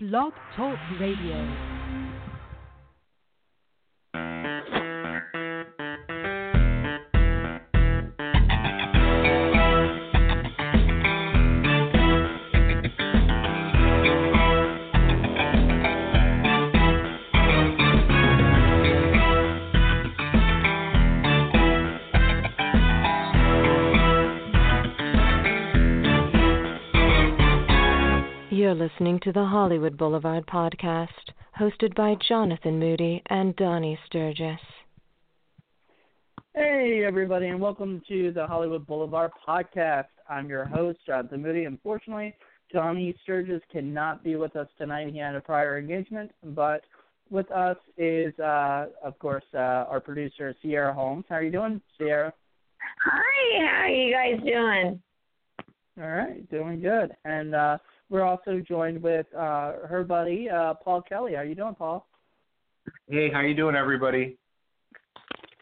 Blog Talk Radio. Listening to the Hollywood Boulevard podcast, hosted by Jonathan Moody and Donnie Sturgis. Hey, everybody, and welcome to the Hollywood Boulevard podcast. I'm your host, Jonathan Moody. Unfortunately, Donnie Sturgis cannot be with us tonight. He had a prior engagement, but with us is, uh, of course, uh, our producer, Sierra Holmes. How are you doing, Sierra? Hi, how are you guys doing? All right, doing good. And uh, we're also joined with uh, her buddy, uh, Paul Kelly. How are you doing, Paul? Hey, how you doing, everybody?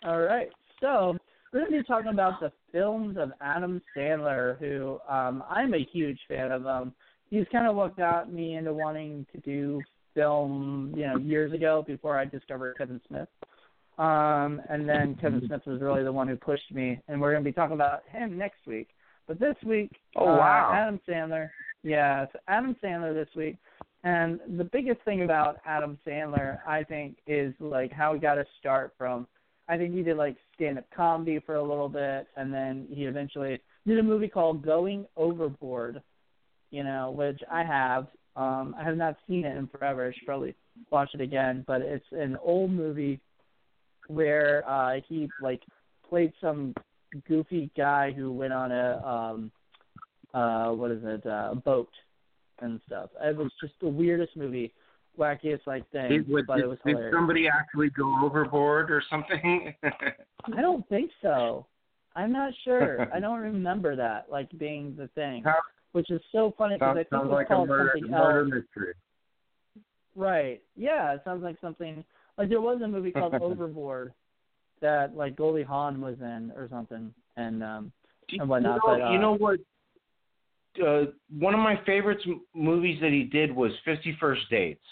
All right. So we're going to be talking about the films of Adam Sandler, who um, I'm a huge fan of. Um, he's kind of what got me into wanting to do film, you know, years ago before I discovered Kevin Smith. Um, and then Kevin Smith was really the one who pushed me, and we're going to be talking about him next week. But this week, Oh, uh, wow. Adam Sandler. Yeah, Adam Sandler this week. And the biggest thing about Adam Sandler, I think, is like how he got his start from. I think he did like stand up comedy for a little bit, and then he eventually did a movie called Going Overboard, you know, which I have. Um, I have not seen it in forever. I should probably watch it again, but it's an old movie where uh he like played some goofy guy who went on a um uh what is it, uh, a boat and stuff. It was just the weirdest movie, wackiest like thing, Did, what, but did, it was did hilarious. somebody actually go overboard or something? I don't think so. I'm not sure. I don't remember that like being the thing, Sounds- which is so funny because I think it sounds was like a called murder, something murder else. mystery. Right. Yeah, it sounds like something like there was a movie called Overboard that like Goldie Hawn was in or something, and um and whatnot, You know, but, uh, you know what? Uh, one of my favorite m- movies that he did was Fifty First Dates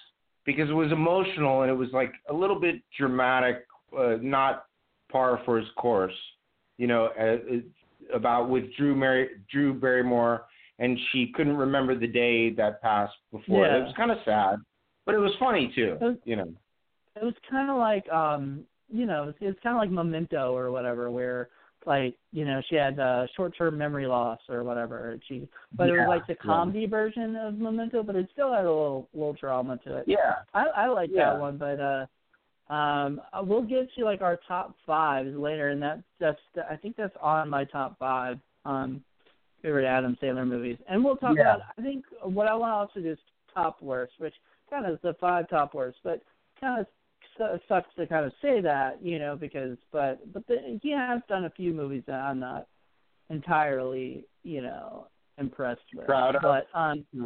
because it was emotional and it was like a little bit dramatic, uh, not par for his course. You know, uh, it's about with Drew Mary, Drew Barrymore, and she couldn't remember the day that passed before. Yeah. It was kind of sad, but it was funny too. Was- You know. it was kind of like um you know it's, it's kind of like memento or whatever where like you know she had uh short term memory loss or whatever she but it was like the yeah. comedy version of memento but it still had a little little drama to it Yeah. i i like Yeah. that one but uh um we'll get to like our top fives later and that that's i think that's on my top five um favorite adam sandler movies and we'll talk Yeah. about i think what i want to also do is top worst which kind of is the five top worst but kind of su- sucks to kind of say that, you know, because but but the, he has done a few movies that I'm not entirely, you know, impressed with. Proud of? But um, Yeah.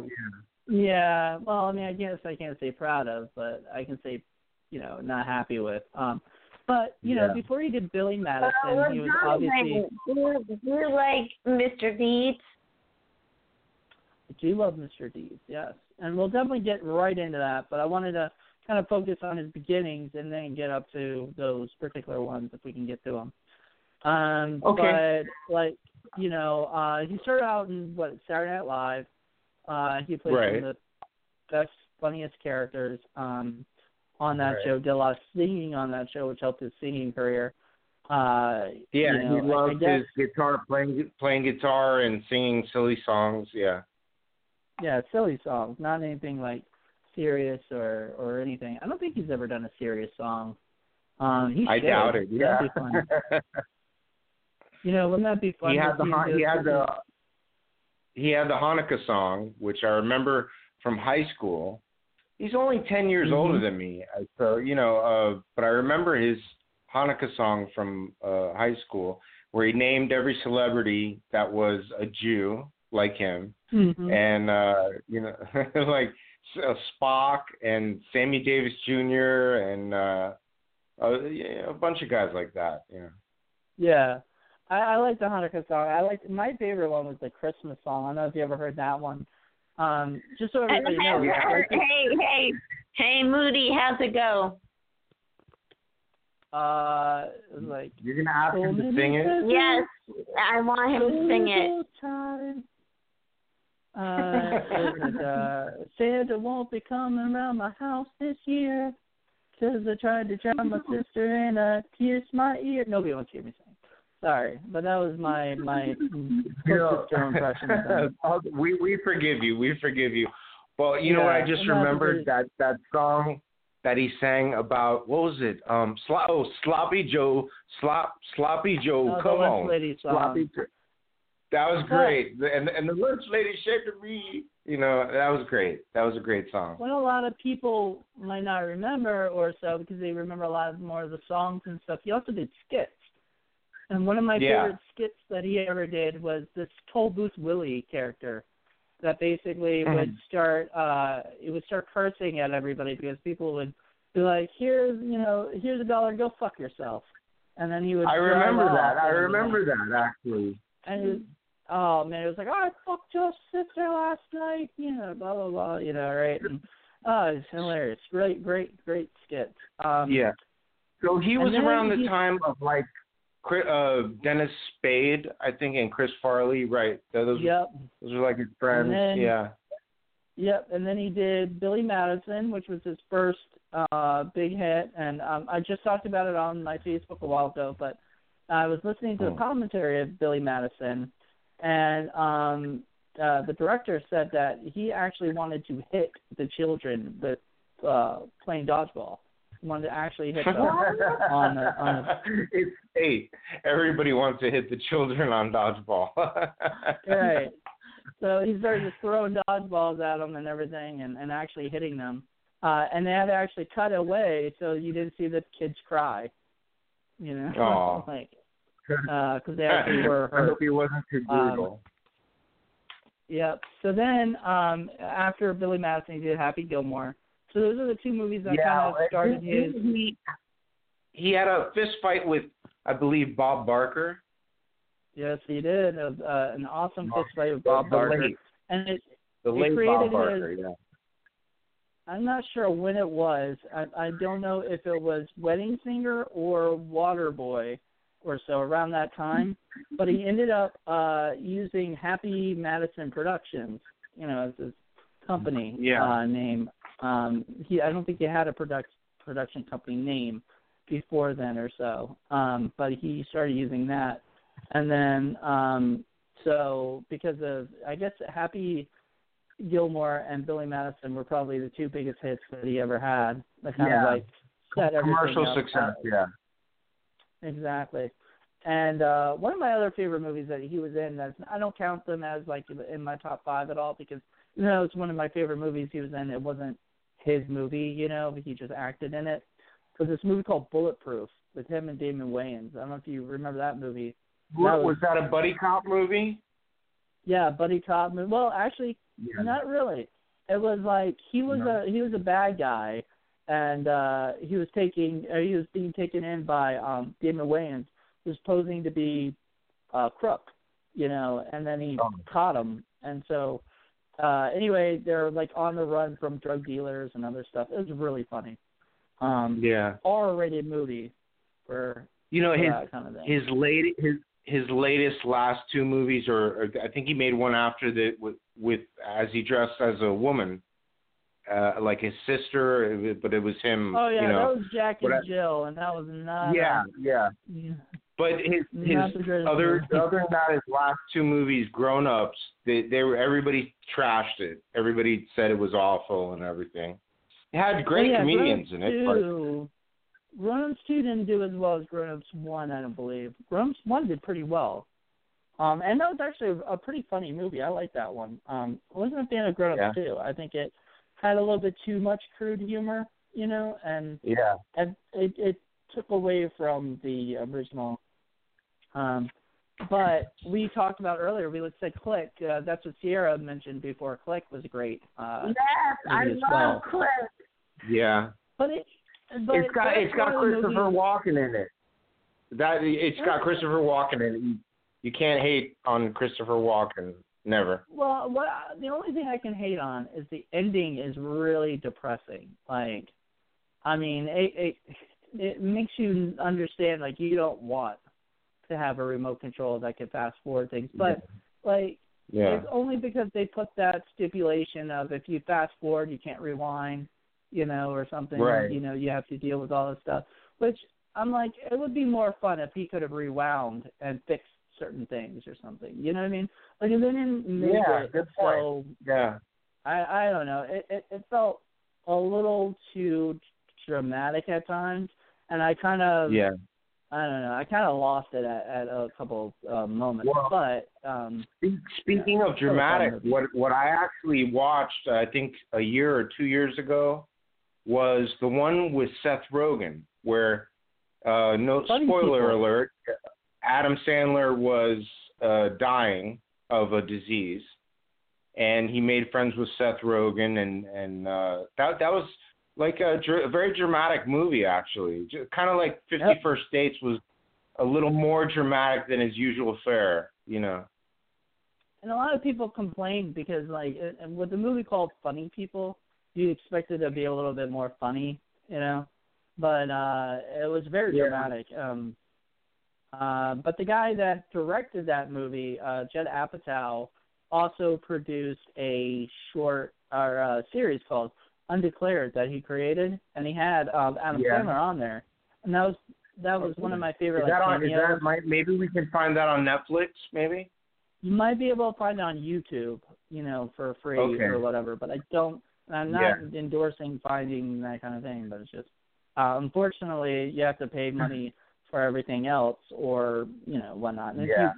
yeah, well, I mean, I guess I can't say proud of, but I can say, you know, not happy with. Um, but you know, before he did Billy Madison, well, he was Jonathan, obviously. do you, do you like Mr. Deeds? I do love Mr. Deeds, yes. And we'll definitely get right into that, but I wanted to kind of focus on his beginnings and then get up to those particular ones if we can get to them. Um Okay. but like, you know, uh he started out in what, Saturday Night Live. Uh he played Right. some of the best, funniest characters um on that Right. show, did a lot of singing on that show, which helped his singing career. Uh Yeah, you know, he loved guess- his guitar playing playing guitar and singing silly songs. Yeah. Yeah, silly songs, not anything like serious or or anything. I don't think he's ever done a serious song. Um, he I should. doubt it. Yeah. That'd be fun. You know, wouldn't that be fun? he had the he had the he had the Hanukkah song, which I remember from high school. He's only ten years Mhm. older than me, uh, so you know. Uh, but I remember his Hanukkah song from uh, high school, where he named every celebrity that was a Jew like him, Mhm. and uh, you know, like uh, Spock and Sammy Davis Jr. and uh, uh, yeah, a bunch of guys like that. Yeah. Yeah. I, I like the Hanukkah song. I like my favorite one was the Christmas song. I don't know if you ever heard that one. Um, just so everybody knows. like, hey, hey, hey, Moody, how's it go? uh, like You're gonna ask him to sing it. Yes, I want him to sing it. So time. Uh, it, uh, Santa won't be coming around my house this year 'cause I tried to drown my sister and I pierced my ear. Nobody wants to hear me sing. Sorry, but that was my my You sister impression. Of we we forgive you. We forgive you. Well, you know what? I just remembered what that that song that he sang about what was it? Um, Slo- oh, Sloppy Joe, Slop, Sloppy Joe. Oh, come on, Lady song. Sloppy. That was great. And and the lunch lady shaking me. You know, that was great. That was a great song. What a lot of people might not remember, or so, because they remember a lot of more of the songs and stuff. He also did skits, and one of my Yeah. favorite skits that he ever did was this Toll Booth Willie character, that basically Mhm. would start, uh, it would start cursing at everybody because people would be like, "Here's, you know, here's a dollar, go fuck yourself," and then he would. I remember that. I remember that actually. and oh man, it was like, oh, I fucked your sister last night, you know, blah blah blah, you know, right? And oh, it's hilarious, great, great, great skit. Um, Yeah. So he was around the time of like uh Dennis Spade, I think, and Chris Farley, right? Those Yep, those were like his friends. then- yeah. yep. And then he did Billy Madison, which was his first uh big hit, and um, I just talked about it on my Facebook a while ago, but I was listening to the Oh. commentary of Billy Madison, and um uh the director said that he actually wanted to hit the children that uh playing dodgeball. He wanted to actually hit them on the on the it's eight. Everybody wants to hit the children on dodgeball. right. So he started just throwing dodgeballs at them and everything, and and actually hitting them. Uh, and they had to actually cut away so you didn't see the kids cry. You know, like because they actually were I hope he wasn't too Um, brutal. Yep. So then, um, after Billy Madison, he did Happy Gilmore. So those are the two movies that yeah, kind of started his. he he had a fist fight with I believe Bob Barker. Yes, he did. Uh, uh, an awesome Oh, fist fight with Bob Barker, late- and it The He late created Bob Barker, his- yeah. I'm not sure when it was. I, I don't know if it was Wedding Singer or Waterboy or so around that time. But he ended up uh using Happy Madison Productions, you know, as his company Yeah. uh name. Um he I don't think he had a product production company name before then or so. Um but he started using that. And then um so because of I guess Happy Gilmore and Billy Madison were probably the two biggest hits that he ever had. That kind Yeah. of like set Commercial up. success, yeah. Exactly. And uh one of my other favorite movies that he was in that I don't count them as like in my top five at all because you know it's one of my favorite movies he was in. It wasn't his movie, you know, but he just acted in it. Was this movie called Bulletproof with him and Damon Wayans. I don't know if you remember that movie. What, That was, was- that a buddy cop movie? Yeah, buddy cop movie. Well, actually, Yeah. Not really. It was like he was No. a he was a bad guy, and uh he was taking uh, he was being taken in by um Damon Wayans, who's posing to be uh crook, you know, and then he Oh. caught him, and so uh anyway they're like on the run from drug dealers and other stuff. It was really funny. Um, Yeah. R-rated movie for, You know for his that kind of thing. his late his his latest last two movies, or, or I think he made one after that with with as he dressed as a woman, uh, like his sister, but it was him. oh yeah, you know. that was Jack and I- Jill, and that was not. yeah, uh, yeah. yeah, But his his not the greatest other other than that, his last two movies, Grown Ups, they they were everybody trashed it. Everybody said it was awful and everything. It had great Oh, yeah, comedians in it, but Two, Grown-ups two didn't do as well as Grown-ups one, I don't believe. Grown-ups one did pretty well. Um, and that was actually a, a pretty funny movie. I like that one. Um, I wasn't a fan of Grown-ups two. I think it had a little bit too much crude humor, you know, and yeah, and it it took away from the original. Um, but we talked about earlier. We said Click. Uh, that's what Sierra mentioned before. Click was great. Uh, Yes, I love well. Cliff. yeah. but it. But it's got it's got one of the Christopher movies- Walken in it. That it's got Christopher Walken in it. You, you can't hate on Christopher Walken. Never. Well, what I- the only thing I can hate on is the ending is really depressing. Like, I mean, it it, it makes you understand like you don't want to have a remote control that can fast forward things, but like Yeah. it's only because they put that stipulation of if you fast forward you can't rewind, you know, or something. Right. You know, you have to deal with all this stuff. Which I'm like, it would be more fun if he could have rewound and fixed certain things or something. You know what I mean? Like if they didn't make Yeah, it good so Yeah. I I don't know. It, it it felt a little too dramatic at times, and I kind of Yeah. I don't know. I kind of lost it at, at a couple uh, moments, Well- but um Speak- Speaking of a fun dramatic, what what I actually watched, I think a year or two years ago, was the one with Seth Rogen, where uh, no Funny spoiler People. alert, Adam Sandler was uh, dying of a disease, and he made friends with Seth Rogen, and and uh, that that was like a, dr- a very dramatic movie actually, kind of like Fifty First Dates was a little more dramatic than his usual fare, you know. and a lot of people complain because like and with the movie called Funny People, you expect it to be a little bit more funny, you know, but uh it was very Yeah. dramatic. Um uh but the guy that directed that movie, uh Judd Apatow, also produced a short or uh series called Undeclared that he created and he had um Adam Yeah. Sandler on there. And that was that was one of my favorite Is that like on? Is that might maybe we can find that on Netflix? Maybe. You might be able to find it on YouTube, you know, for free Okay. or whatever. But I don't. I'm not Yeah. endorsing finding that kind of thing, but it's just uh, unfortunately you have to pay money for everything else or you know whatnot. And Yeah.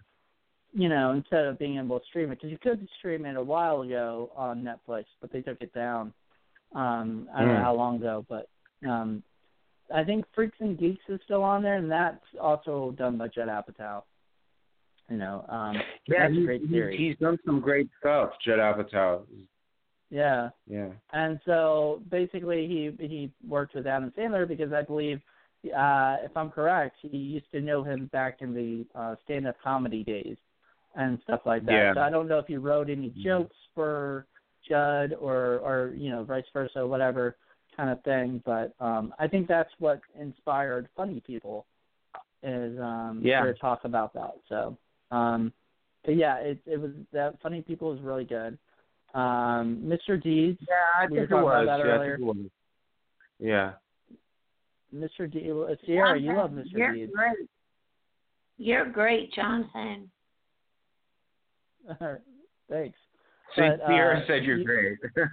You, you know, instead of being able to stream it, because you could stream it a while ago on Netflix, but they took it down. Um, I don't know Mm. how long ago, but um, I think Freaks and Geeks is still on there, and that's also done by Judd Apatow. You know, um, Yeah, that's a he's, great series. he's done some great stuff. Judd Apatow. Yeah. Yeah. And so basically, he he worked with Adam Sandler because I believe, uh, if I'm correct, he used to know him back in the uh, stand-up comedy days and stuff like that. Yeah. So I don't know if he wrote any jokes for Judd or or you know vice versa, whatever kind of thing. But um, I think that's what inspired Funny People is um, Yeah. to talk about that. So, um, but yeah, it it was that Funny People is really good. Um, Mr. Deeds, Yeah, I We were think it talking about was. that yeah, I think it was. Yeah. Mr. D, uh, Sierra, you love Mr. You're Deeds. great. You're great, Jonathan. Thanks. See, But, uh, Sierra said you're you- great.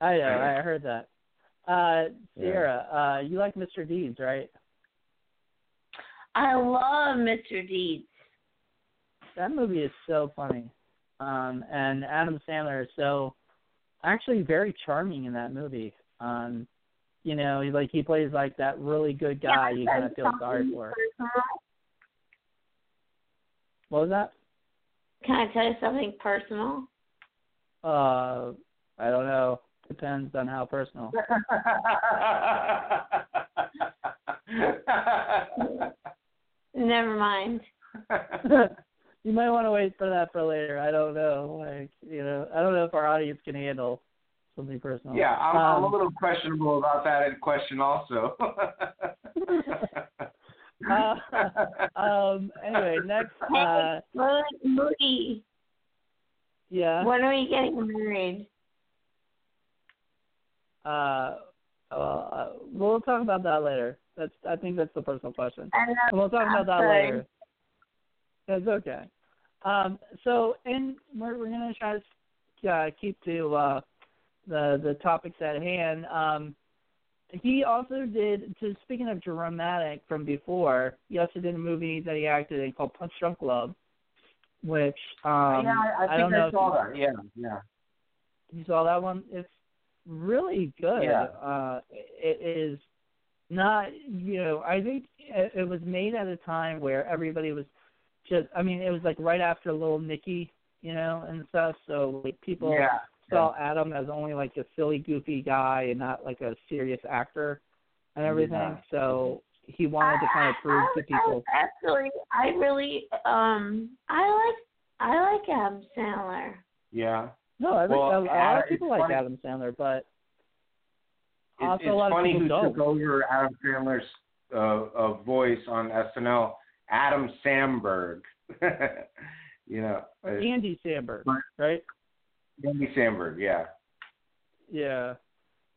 I know, I heard that. Uh, Yeah. Sierra, uh, you like Mr. Deeds, right? I love Mr. Deeds. That movie is so funny. Um, and Adam Sandler is so actually very charming in that movie. Um, you know, he like he plays like that really good guy you kind of feel sorry for. What was that? Can I tell you something personal? Uh, I don't know. Depends on how personal. Never mind. you might want to wait for that for later. I don't know. Like, you know, I don't know if our audience can handle something personal. yeah, I'm, I'm a Um, little questionable about that question also. uh, um. Anyway, next. Uh. Mo- Moody, Yeah. when are we getting married? Uh. Well, uh, we'll talk about that later. That's. I think that's the personal question. I And we'll talk about that later. That's okay. Um, so, and we're, we're going to try to uh, keep to uh, the the topics at hand. Um, he also did. To speaking of dramatic from before, he also did a movie that he acted in called Punch Drunk Love, which um, yeah, I, I think don't know I saw that. Yeah, yeah. you saw that one. It's really good. Yeah. Uh, it is not, you know, I think it, it was made at a time where everybody was just. I mean, it was like right after Little Nicky, you know, and stuff. So like people yeah. Saw Adam as only like a silly, goofy guy and not like a serious actor and everything. Yeah. So he wanted to kind of prove I, to people. I, actually, I really, um, I like, I like Adam Sandler. Yeah. No, I think Well, a, a lot of people like funny- Adam Sandler, but also it's a lot funny of who people took don't. over Adam Sandler's uh, uh, voice on SNL. Adam Samberg. you know, uh, Andy Samberg, Right. Right? Andy Samberg. Yeah. Yeah.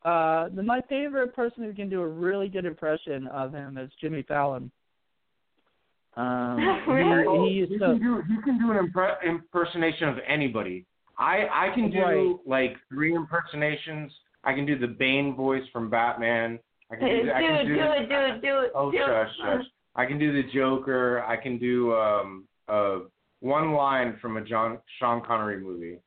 Uh, my favorite person who can do a really good impression of him is Jimmy Fallon. Um, Really? he, he you used can do you can do an impre- impersonation of anybody. I I can do Right. like three impersonations. I can do the Bane voice from Batman. I can Do do, I can it, do it, do it, do it. Oh do it. shush shush. I can do the Joker. I can do um uh one line from a John Sean Connery movie.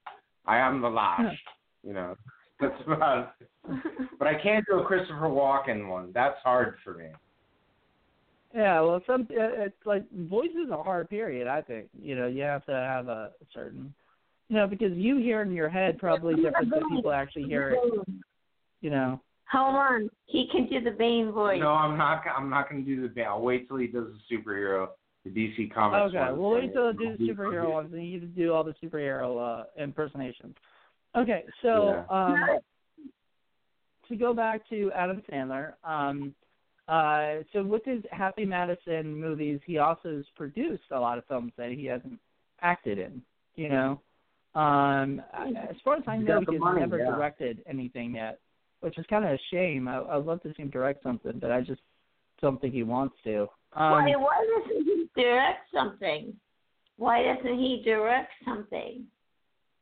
I am the last. You know, that's about. But I can't do a Christopher Walken one. That's hard for me. yeah. Well, some uh, it's like voice is a hard period. I think you know you have to have a certain, you know, because you hear in your head probably different than people actually hear it. You know. Hold on. He can do the Bane voice. No, I'm not. I'm not going to do the Bane. I'll wait till he does the superhero, the DC Comics. Okay, we'll wait till do the superhero ones, and you do all the superhero uh, impersonations. Okay, so um, to go back to Adam Sandler, um, uh, so with his Happy Madison movies, he also has produced a lot of films that he hasn't acted in. You know, um, as far as I know, he's money, never yeah. directed anything yet, which is kind of a shame. I, I'd love to see him direct something, but I just don't think he wants to. Um, why, why doesn't he direct something? Why doesn't he direct something?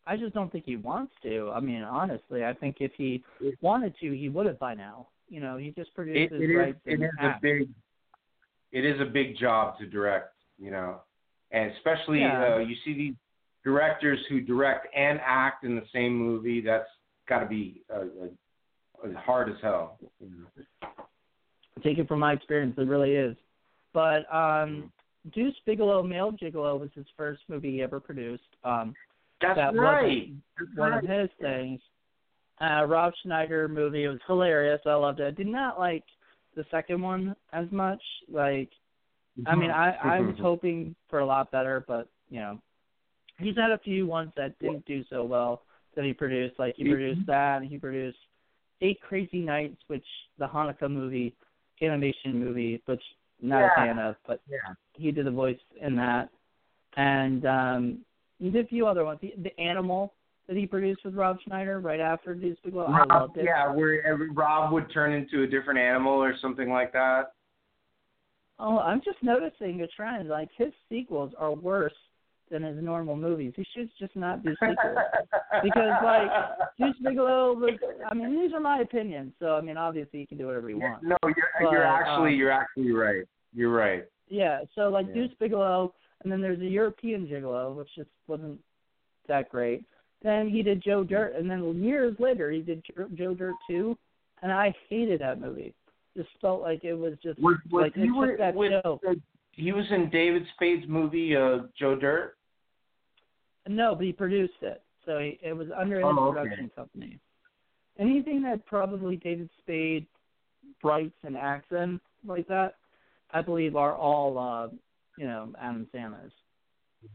I just don't think he wants to. I mean, honestly, I think if he wanted to, he would have by now. You know, he just It, produces it is. rights It and is a big. It is a big job to direct. You know, and especially Yeah. uh, you see these directors who direct and act in the same movie. That's got to be uh, uh, hard as hell. Take it from my experience, it really is. But Mm-hmm. um Deuce Bigalow, Male Gigolo was his first movie he ever produced. Um That's that right. wasn't one of his things. Uh Rob Schneider movie, it was hilarious. I loved it. I did not like the second one as much. Like I mean, I I was hoping for a lot better, but you know, he's had a few ones that didn't do so well that he produced. Like he He- produced that, and he produced Eight Crazy Nights, which the Hanukkah movie, animation movie, which not Yeah. a fan of, but Yeah. he did the voice in that, and um he did a few other ones. The, the Animal that he produced with Rob Schneider right after Deuce Bigalow, I Rob, loved it. yeah, where every, Rob would turn into a different animal or something like that. Oh, I'm just noticing a trend. Like his sequels are worse than his normal movies. He should just not do sequels. Because, like, Deuce Bigalow was. I mean, these are my opinions. So I mean, obviously he can do whatever he wants. no, you're But, you're actually um, you're actually right. You're right. Yeah. So like Yeah. Deuce Bigalow, and then there's a European Gigolo, which just wasn't that great. Then he did Joe Dirt, and then years later he did Joe Dirt two, and I hated that movie. Just felt like it was just Was, was like he took that with show. uh, he was in David Spade's movie uh, Joe Dirt? No, but he produced it, so he, it was under his Oh, okay. production company. Anything that probably David Spade writes and acts in like that, I believe, are all uh, you know Adam Sandler's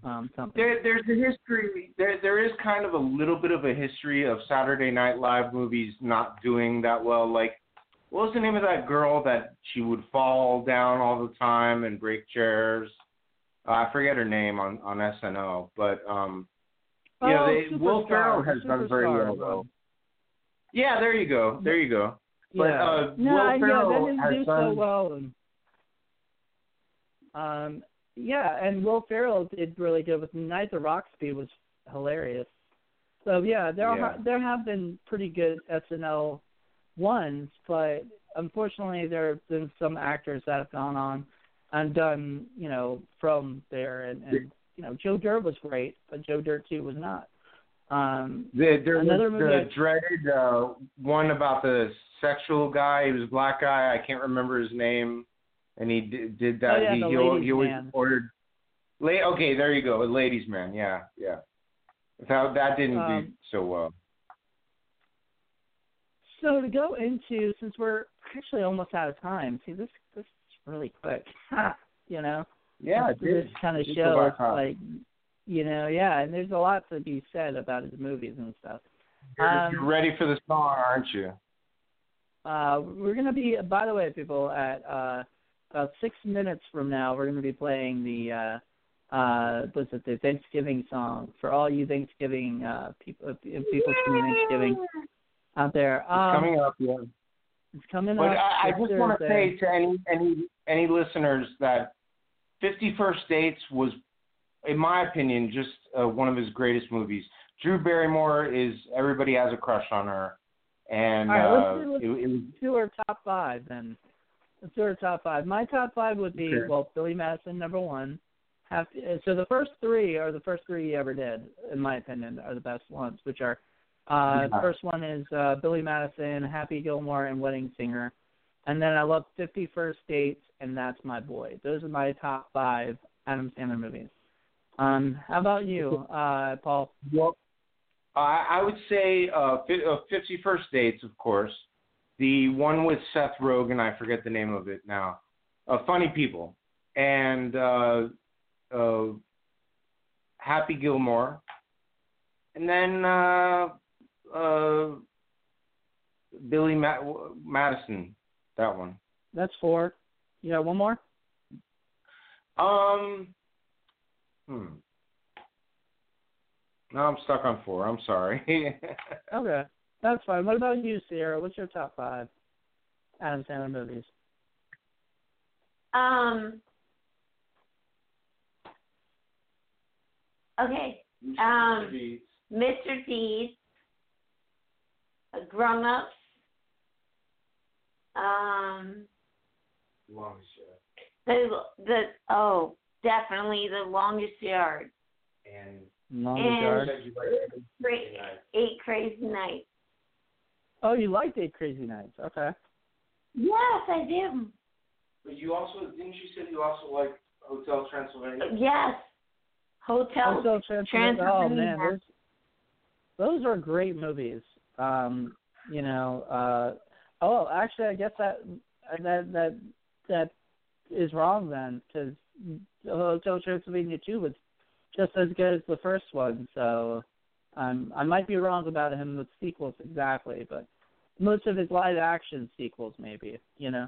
um, company. There, there's a history. There, there is kind of a little bit of a history of Saturday Night Live movies not doing that well. Like, what was the name of that girl that she would fall down all the time and break chairs? Uh, I forget her name on on SNL, but um, oh, yeah, they, Will Ferrell the has done very well though. Yeah, there you go. There you go. But, yeah. uh, no, Will yeah, that didn't do so well. And, um, yeah, and Will Ferrell did really good with Night of Roxby was hilarious. So yeah, there Yeah. are there have been pretty good SNL ones, but unfortunately there have been some actors that have gone on and done you know from there, and, and you know Joe Dirt was great, but Joe Dirt two was not. Um, The, there Another was movie the I- dreaded uh, one about the sexual guy. He was a black guy. I can't remember his name, and he did, did that. Oh, yeah, he, the he, al- he always Man. ordered. La- okay, there you go. A ladies' man. Yeah, yeah. That that didn't do Um, so well. So to go into since we're actually almost out of time, see this this is really quick. you know? Yeah, it did. this kind of It did go show by it's fast. like you know, yeah, and there's a lot to be said about his movies and stuff. You're, Um, you're ready for the song, aren't you? Uh, we're gonna be, by the way, people, at uh, about six minutes from now, we're gonna be playing the uh, uh, what's it, the Thanksgiving song for all you Thanksgiving uh, people, uh, people from Thanksgiving out there. Um, coming up, yeah. It's coming But up. I, I just want to say to any any any listeners that Fifty First Dates was, in my opinion, just uh, one of his greatest movies. Drew Barrymore is everybody has a crush on her, and All right, uh, let's do- it, it was do our top five then. Let's do our top five. My top five would be Okay. well, Billy Madison number one. Have to, so the first three are the first three he ever did, in my opinion, are the best ones, which are uh Yeah. first one is uh Billy Madison, Happy Gilmore and Wedding Singer. And then I love Fifty First Dates and That's My Boy. Those are my top five Adam Sandler movies. Um, how about you, uh, Paul? Well, I, I would say uh, uh, Fifty First Dates, of course. The one with Seth Rogen, I forget the name of it now. Uh, Funny People, and uh, uh, Happy Gilmore, and then uh, Billy Ma- Madison. That one. That's four. You got one more? Um. Hmm. No, I'm stuck on four. I'm sorry. Okay, that's fine. What about you, Sierra? What's your top five Adam Sandler movies? Um. Okay. Um. Mr. Deeds. Grown Ups. Um. The the oh definitely the longest yard. And Longest And- Yard. Cra- eight crazy nights. Oh, you liked Eight Crazy Nights. Okay. Yes, I do. But you also didn't you say you also like Hotel Transylvania? Yes. Hotel. Also, Transylvania. Oh man, those those are great movies. Um, you know. Uh, oh, actually, I guess that that that that is wrong then, because Hotel Transylvania two was just as good as the first one. So, um, I might be wrong about him with sequels exactly, but most of his live action sequels, maybe. You know,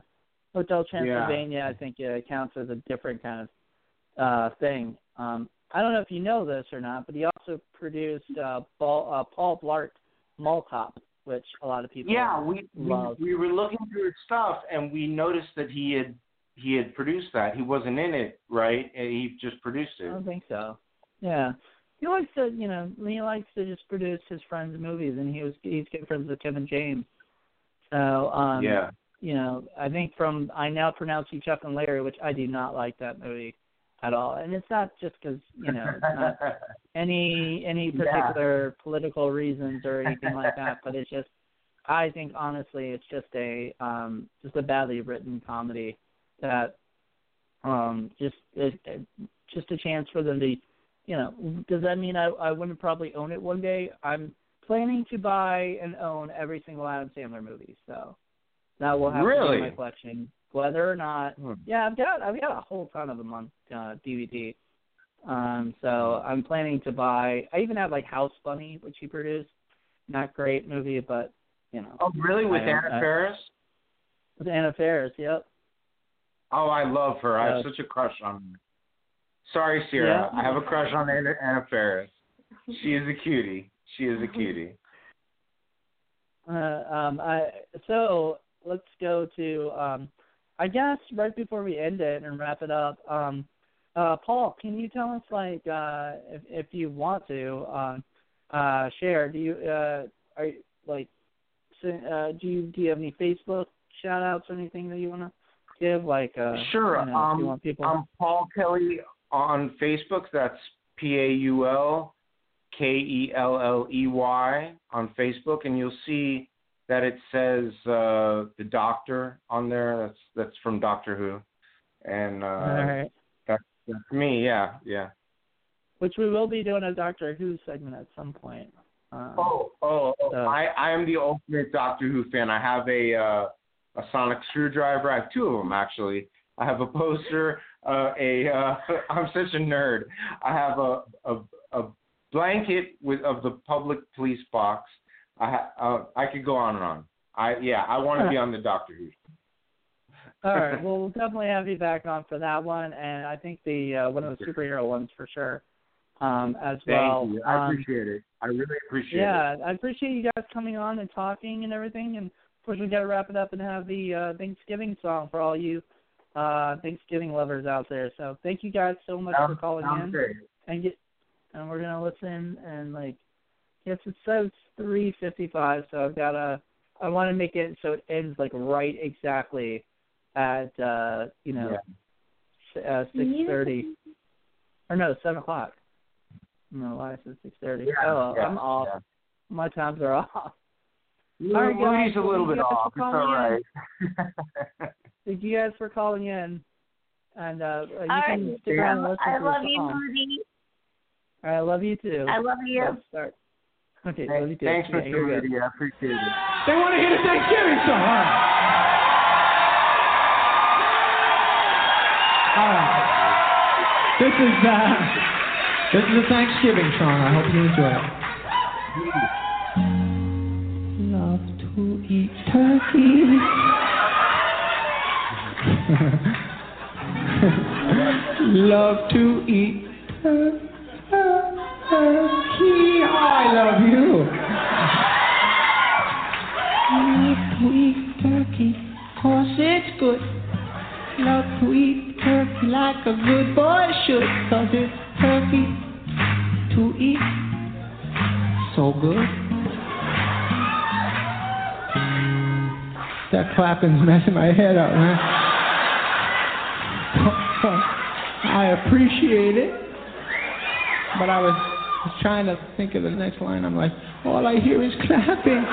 Hotel Transylvania, I think uh, counts as a different kind of uh thing. Um, I don't know if you know this or not, but he also produced uh, Paul, uh, Paul Blart Mall Cop, which a lot of people Yeah, we, we love. we were looking through his stuff and we noticed that he had he had produced that. He wasn't in it, right? He just produced it. I don't think so. Yeah, he likes to, you know, he likes to just produce his friends' movies, and he was he's good friends with Kevin James. So, um, yeah. you know, I think from I now pronounce you Chuck and Larry, which I do not like that movie at all, and it's not just because you know it's not any any Yeah. particular political reasons or anything like that, but it's just I think honestly it's just a um just a badly written comedy that um just it, it, just a chance for them to you know does that mean I I wouldn't probably own it one day? I'm planning to buy and own every single Adam Sandler movie, so that will have to be in my collection. Whether or not Hmm. yeah, I've got I've got a whole ton of them on uh, DVD. Um, so I'm planning to buy. I even have like House Bunny, which he produced. Not great movie, but you know, Oh, really? With I- Anna I- Faris? with Anna Faris. Yep. Oh, I love her. I have such a crush on her. Sorry, Sierra. Yeah. I have a crush on Anna, Anna Faris. She is a cutie. She is a cutie. Uh, um, I so let's go to um, I guess right before we end it and wrap it up. Um, uh, Paul, can you tell us like uh, if if you want to um, uh, share? Do you uh, are you, like uh, do you do you have any Facebook shout outs or anything that you want to give? Like uh, Sure. you know, um, you want people. I'm Paul Kelly on Facebook. That's P A U L K E L L E Y on Facebook, and you'll see that it says uh, the Doctor on there. That's that's from Doctor Who, and uh, All right. that's me. Yeah, yeah. Which we will be doing a Doctor Who segment at some point. Um, Oh, oh, oh. So- I I am the ultimate Doctor Who fan. I have a uh, a sonic screwdriver. I have two of them actually, I have a poster. Uh, a uh, I'm such a nerd. I have a a, a blanket with of the public police box. I ha- uh, I could go on and on. I yeah, I want to be on the Doctor Who. All right. Well, we'll definitely have you back on for that one, and I think the uh, one of the superhero ones for sure, um, as Thank well. you. I Um, appreciate it. I really appreciate it. yeah, I appreciate you guys coming on and talking and everything. And of course, we got to wrap it up and have the uh, Thanksgiving song for all you uh, Thanksgiving lovers out there. So thank you guys so much for Sounds- calling sounds in. great. And get and we're gonna listen and like yes, it says three fifty five, so I've got a. I want to make it so it ends like right exactly at uh you know s- uh, six thirty or no seven o'clock. No, why is it six thirty? Yeah, oh, yeah, I'm off. yeah. My times are off. All right, guys, a little bit off. for It's all calling right. Thank you guys for calling in. And uh you All can right. stick around and listen I to love you, song. Moody. I love you too. I love you. Let's start. Okay, love you too. Thanks, yeah, Mr. you're I appreciate it. They want to hear the Thanksgiving song. All right. All right. This is uh, this is a Thanksgiving song. I hope you enjoy it. Love to eat turkey. Love to eat tur- tur- turkey. I love you. Love to eat turkey, cause it's good. Love to eat turkey like a good boy should, cause it's turkey to eat. So good. That clapping's messing my head up, man. I appreciate it, but I was trying to think of the next line. I'm like, all I hear is clapping.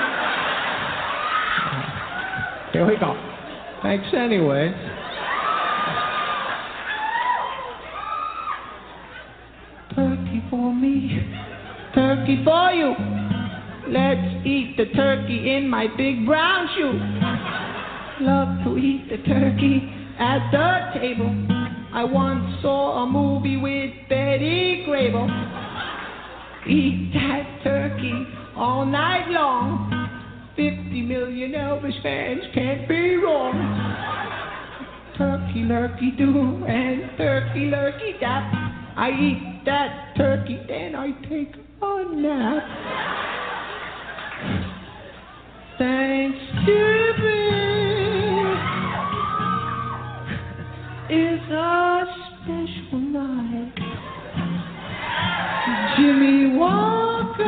Here we go. Thanks anyway. Turkey for me, turkey for you. Let's eat the turkey in my big brown shoe. Love to eat the turkey at the table. I once saw a movie with Betty Grable. Eat that turkey all night long. 50 million Elvis fans can't be wrong. Turkey lurkey do and turkey lurkey dap. I eat that turkey, then I take a nap. Thanksgiving is a special night. Jimmie Walker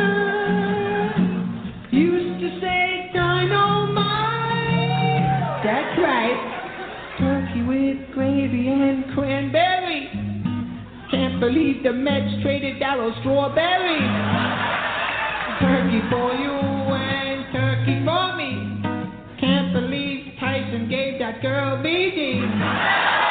used to say dynamite. That's right. Turkey with gravy and cranberry. Can't believe the Mets traded Darryl Strawberry. Turkey for you and turkey for me. Can't believe Tyson gave that girl BD.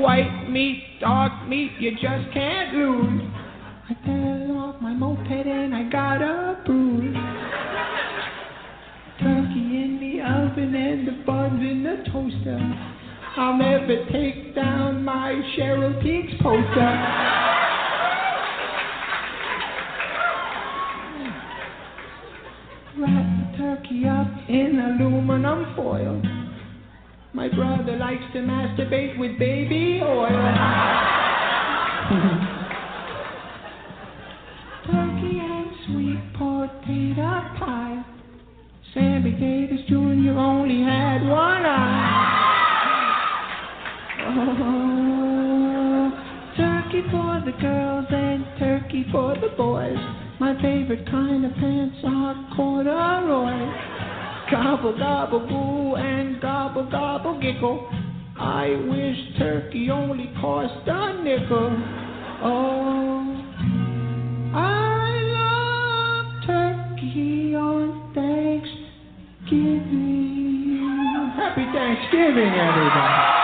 White meat, dark meat, you just can't lose. I fell off my moped and I got a bruise. Turkey in the oven and the buns in the toaster. I'll never take down my Cheryl Tiegs poster. Wrap the turkey up in aluminum foil. My brother likes to masturbate with baby oil. turkey and sweet potato pie. Sammy Davis Jr. only had one eye. Oh, turkey for the girls and turkey for the boys. My favorite kind of pants are corduroy. Gobble, gobble, boo, and gobble, gobble, giggle. I wish turkey only cost a nickel. Oh, I love turkey on Thanksgiving. Happy Thanksgiving, everybody.